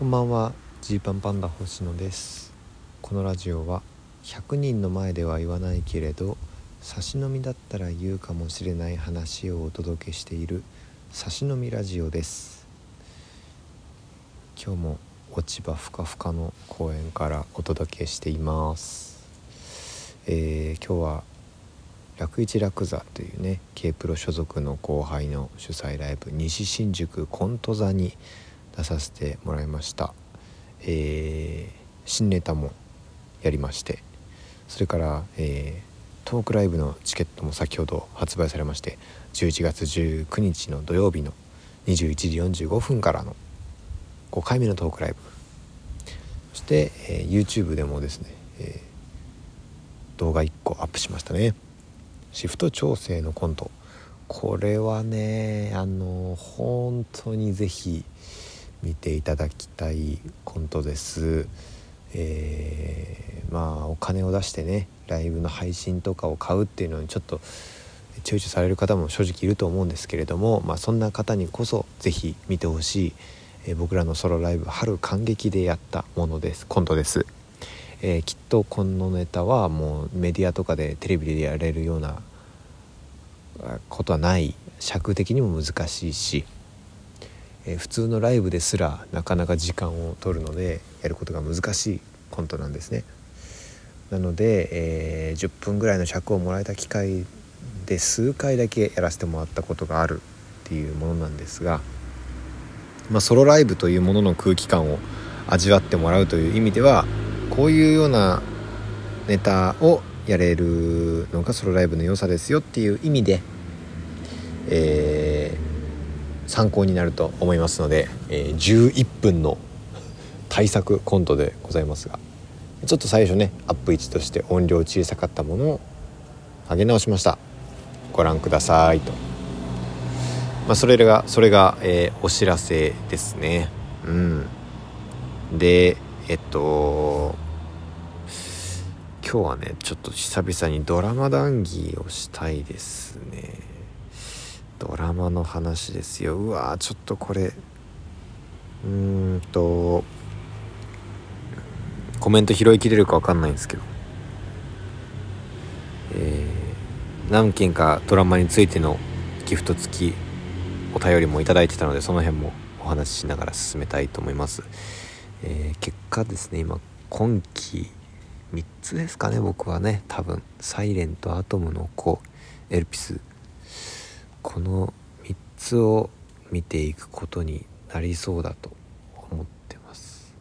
こんばんは。ジーパンパンダ星野です。このラジオは100人の前では言わないけれど差し飲みだったら言うかもしれない話をお届けしている差し飲みラジオです。今日も落ち葉ふかふかの公園からお届けしています。えー、今日は楽一楽座というね K プロ所属の後輩の主催ライブ西新宿コント座に出させてもらいました、えー、新ネタもやりましてそれから、えー、トークライブのチケットも先ほど発売されまして11月19日の土曜日の21時45分からの5回目のトークライブ。そして、えー、YouTube でもですね、えー、動画1個アップしましたね。シフト調整のコント。これはねあの本当にぜひ見ていただきたいコントです。えー、まあお金を出してねライブの配信とかを買うっていうのにちょっと躊躇される方も正直いると思うんですけれども、まあ、そんな方にこそ是非見てほしい、えー、僕らのソロライブ春感激でやったものですコントです、えー、きっとこのネタはもうメディアとかでテレビでやれるようなことはない尺的にも難しいしえー、普通のライブですらなかなか時間を取るのでやることが難しいコントなんですね。なので、えー、10分ぐらいの尺をもらえた機会で数回だけやらせてもらったことがあるっていうものなんですが、まあ、ソロライブというものの空気感を味わってもらうという意味ではこういうようなネタをやれるのがソロライブの良さですよっていう意味で、えー参考になると思いますので、え、11分の対策コントでございますがちょっと最初ねアップ位置として音量小さかったものを上げ直しました。ご覧くださいと、まあ、それがそれが、えー、お知らせですね。うん。でえっと今日はねちょっと久々にドラマ談義をしたいですね。ドラマの話ですよ。うわちょっとこれうーんとコメント拾いきれるか分かんないんですけど。えー、何件かドラマについてのギフト付きお便りも頂いてたのでその辺もお話ししながら進めたいと思います、えー、結果ですね今今期3つですかね僕はね。多分「サイレントアトムの子」エルピスこの3つを見ていくことになりそうだと思ってます。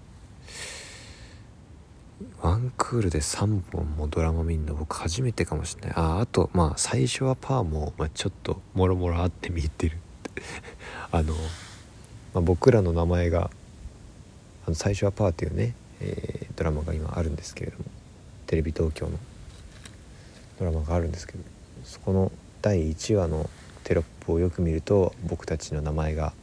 ワンクールで3本もドラマ見るの僕初めてかもしれない。ああとまあ最初はパーも、まあ、ちょっともろもろあって見てる あの、まあ、僕らの名前があの最初はパーっていうね、えー、ドラマが今あるんですけれどもテレビ東京のドラマがあるんですけどそこの第1話のテロップをよく見ると僕たちの名前が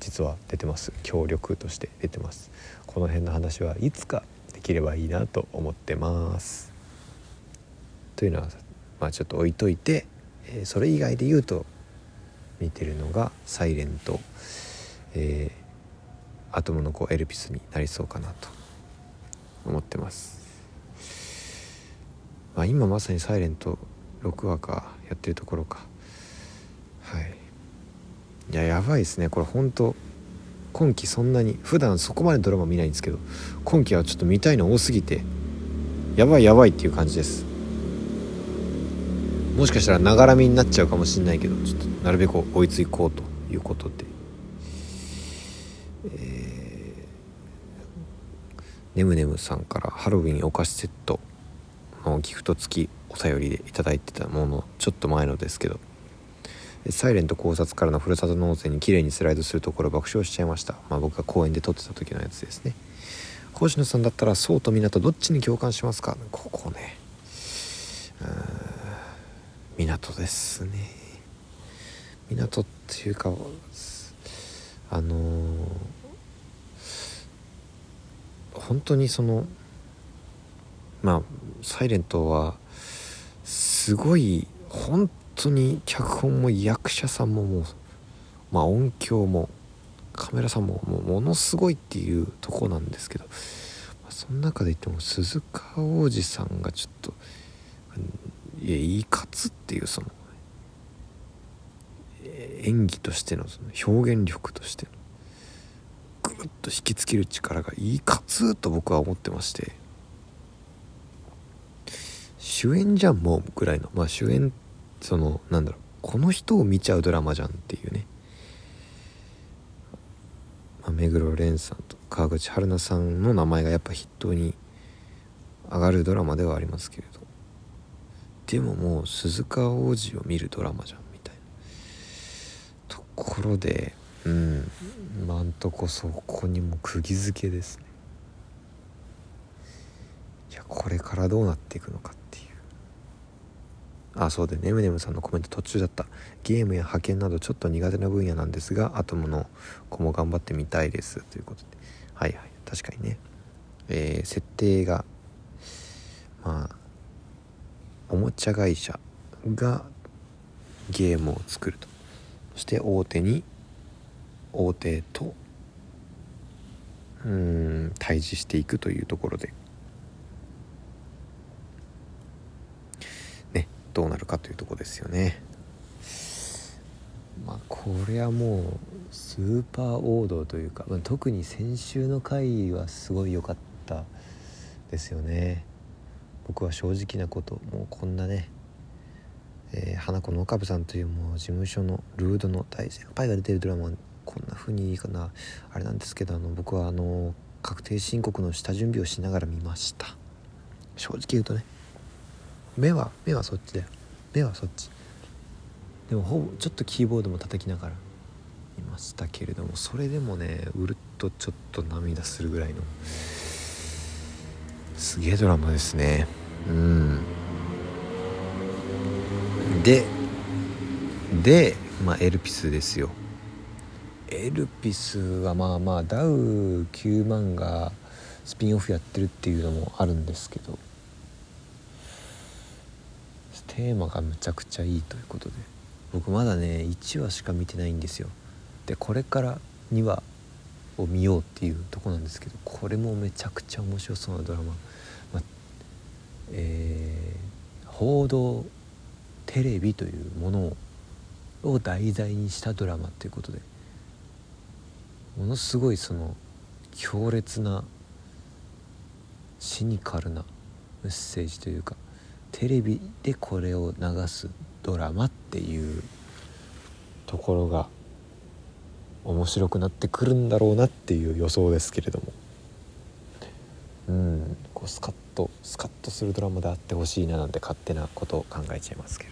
実は出てます。協力として出てます。この辺の話はいつかできればいいなと思ってます。というのはまあちょっと置いといて、えー、それ以外で言うと見てるのが「サイレント」えー、アトムの子エルピスになりそうかなと思ってます、まあ、今まさに「サイレント6話かやってるところか。はい。いややばいですね。これ本当今期そんなに普段そこまでドラマ見ないんですけど今期はちょっと見たいの多すぎてやばいやばいっていう感じです。もしかしたらながらみになっちゃうかもしんないけどちょっとなるべく追いついこうということで。えー、ねむねむさんからハロウィンお菓子セットのギフト付きお便りで頂いてたものちょっと前のですけどサイレント考察からのふるさと納税に綺麗にスライドするところ爆笑しちゃいました。まあ僕が公園で撮ってた時のやつですね。星野さんだったらそうと港どっちに共感しますか？ここね。うん港ですね。港っていうか、あのー、本当にその、まあ、サイレントは、すごい、本当に脚本も役者さんももう、まあ、音響もカメラさんももうものすごいっていうとこなんですけど、まあ、その中で言っても鈴鹿央士さんがちょっといやいいかつっていうその演技としてのその表現力としてのぐっと引きつける力がいいかつと僕は思ってまして。主演じゃんもうぐらいの。まあ主演そのなんだろう。この人を見ちゃうドラマじゃんっていうね、まあ、目黒蓮さんと川口春奈さんの名前がやっぱ筆頭に上がるドラマではありますけれど。でももう鈴鹿王子を見るドラマじゃんみたいな。ところでうん今んとこそこにも釘付けですね。いやこれからどうなっていくのかって。あそうでね。むねむさんのコメント途中だった。ゲームや派遣などちょっと苦手な分野なんですがアトムの子も頑張ってみたいです。ということで。はいはい。確かにね。えー、設定がまあおもちゃ会社がゲームを作ると。そして大手に大手とうん対峙していくというところでねどうなるかというとこですよね。まあこれはもうスーパー王道というか、まあ、特に先週の回はすごい良かったですよね。僕は正直なこともうこんなねえー、花子の岡部さんというもう事務所のルードの大先輩が出てるドラマこんな風にいいかな。あれなんですけどあの僕はあの確定申告の下準備をしながら見ました。正直言うとね。目は目はそっちだよ。目はそっち。でもほぼちょっとキーボードも叩きながら見ましたけれどもそれでもねうるっとちょっと涙するぐらいのすげえドラマですね。うん。ででまあエルピスですよ。エルピスはまあまあダウ9万がスピンオフやってるっていうのもあるんですけど。テーマがむちゃくちゃいいということで。僕まだね1話しか見てないんですよ。でこれから2話を見ようっていうとこなんですけどこれもめちゃくちゃ面白そうなドラマ、まあえー、報道テレビというものを題材にしたドラマということでものすごいその強烈なシニカルなメッセージというかテレビでこれを流すドラマっていうところが面白くなってくるんだろうなっていう予想ですけれども。うん。こうスカッとスカッとするドラマであってほしいななんて勝手なことを考えちゃいますけど。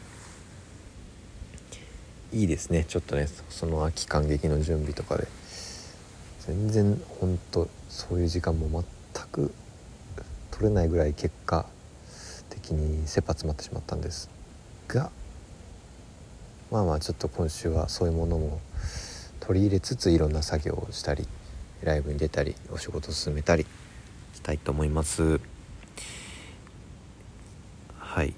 いいですね。ちょっとねその秋感激の準備とかで。全然ほんとそういう時間も全く取れないぐらい結果的に切羽詰まってしまったんです。がまあまあちょっと今週はそういうものも取り入れつついろんな作業をしたりライブに出たりお仕事を進めたりしたいと思います。はい。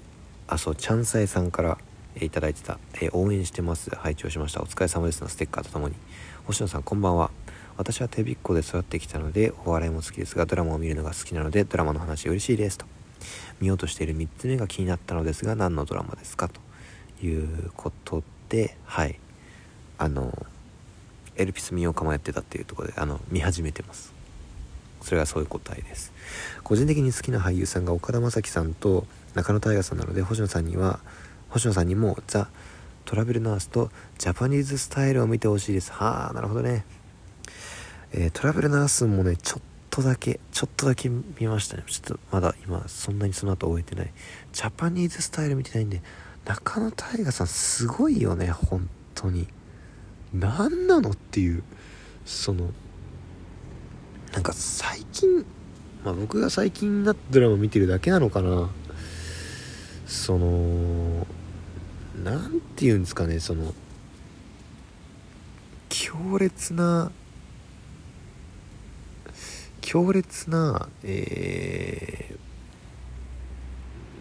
あそうチャンサイさんからえいただいてた、えー、応援してます。拝聴しました。お疲れ様ですのステッカーとともに。星野さんこんばんは。私は手びっこで育ってきたのでお笑いも好きですがドラマを見るのが好きなのでドラマの話嬉しいです。と。見ようとしている3つ目が気になったのですが何のドラマですかということではい。あのエルピス見ようかもやってたっていうとこであの見始めてます。それがそういう答えです。個人的に好きな俳優さんが岡田将生さんと中野大河さんなので星野さんには星野さんにもザ・トラベルナースとジャパニーズスタイルを見てほしいです。はあなるほどね。えー、トラベルナースもねちょっとだけちょっとだけ見ましたね。ちょっとまだ今そんなにその後終えてない。ジャパニーズスタイル見てないんで中野大河さんすごいよね本当に。何なのっていうそのなんか最近まあ僕が最近なドラマ見てるだけなのかな。その何て言うんですかねその強烈な強烈なえ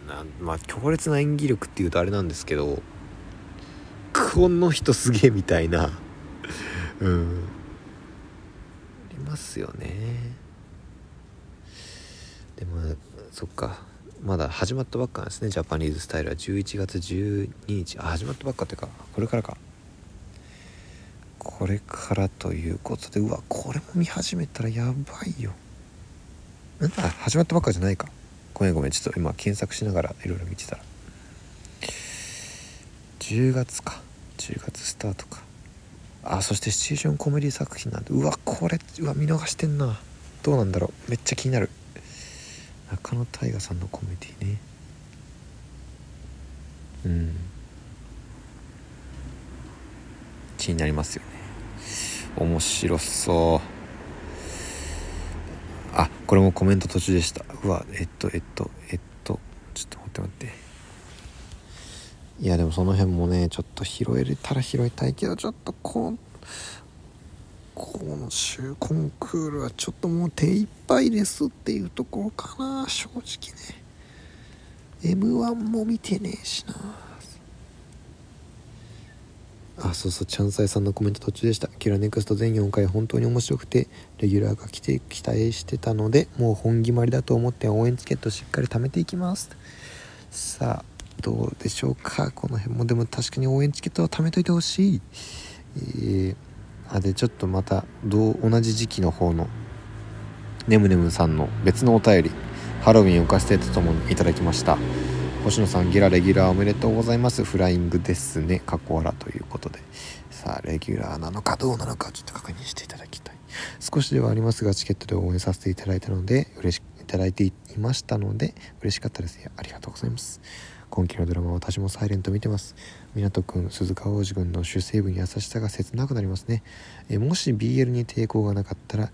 ー、なまあ強烈な演技力っていうとあれなんですけどこの人すげえみたいな。うん。ありますよね。でもそっか。まだ始まったばっかなんですね。ジャパニーズスタイルは。11月12日。あ始まったばっかっていうか。これからか。これからということでうわこれも見始めたらやばいよ。んあ始まったばっかじゃないか。ごめんごめんちょっと今検索しながらいろいろ見てたら。10月か。10月スタートか。あそしてシチュエーションコメディ作品なんでうわこれうわ見逃してんな。どうなんだろう。めっちゃ気になる。中野大河さんのコメディね。うん。気になりますよね。面白そう。あこれもコメント途中でした。うわえっとえっとえっと。ちょっと待って待って。いやでもその辺もねちょっと拾えれたら拾いたいけどちょっとこう今週コンクールはちょっともう手一杯ですっていうところかな正直ね。m 1も見てねえしな。あそうそうチャンサイさんのコメント途中でした。キラネクスト全4回本当に面白くてレギュラーが来て期待してたのでもう本決まりだと思って応援チケットしっかり貯めていきます。さあどうでしょうか。この辺もでも確かに応援チケットは貯めといてほしい。えー、あでちょっとまた同じ時期の方のねむねむさんの別のお便りハロウィンおかしとともにいただきました。星野さんギラレギュラーおめでとうございます。フライングですね。過去あらということで。さあレギュラーなのかどうなのかちょっと確認していただきたい。少しではありますがチケットで応援させていただいたので嬉しいただいていましたので嬉しかったですありがとうございます。今期のドラマ私もサイレント見てます。湊くん鈴鹿央士君の主成分優しさが切なくなりますね。えもし BL に抵抗がなかったら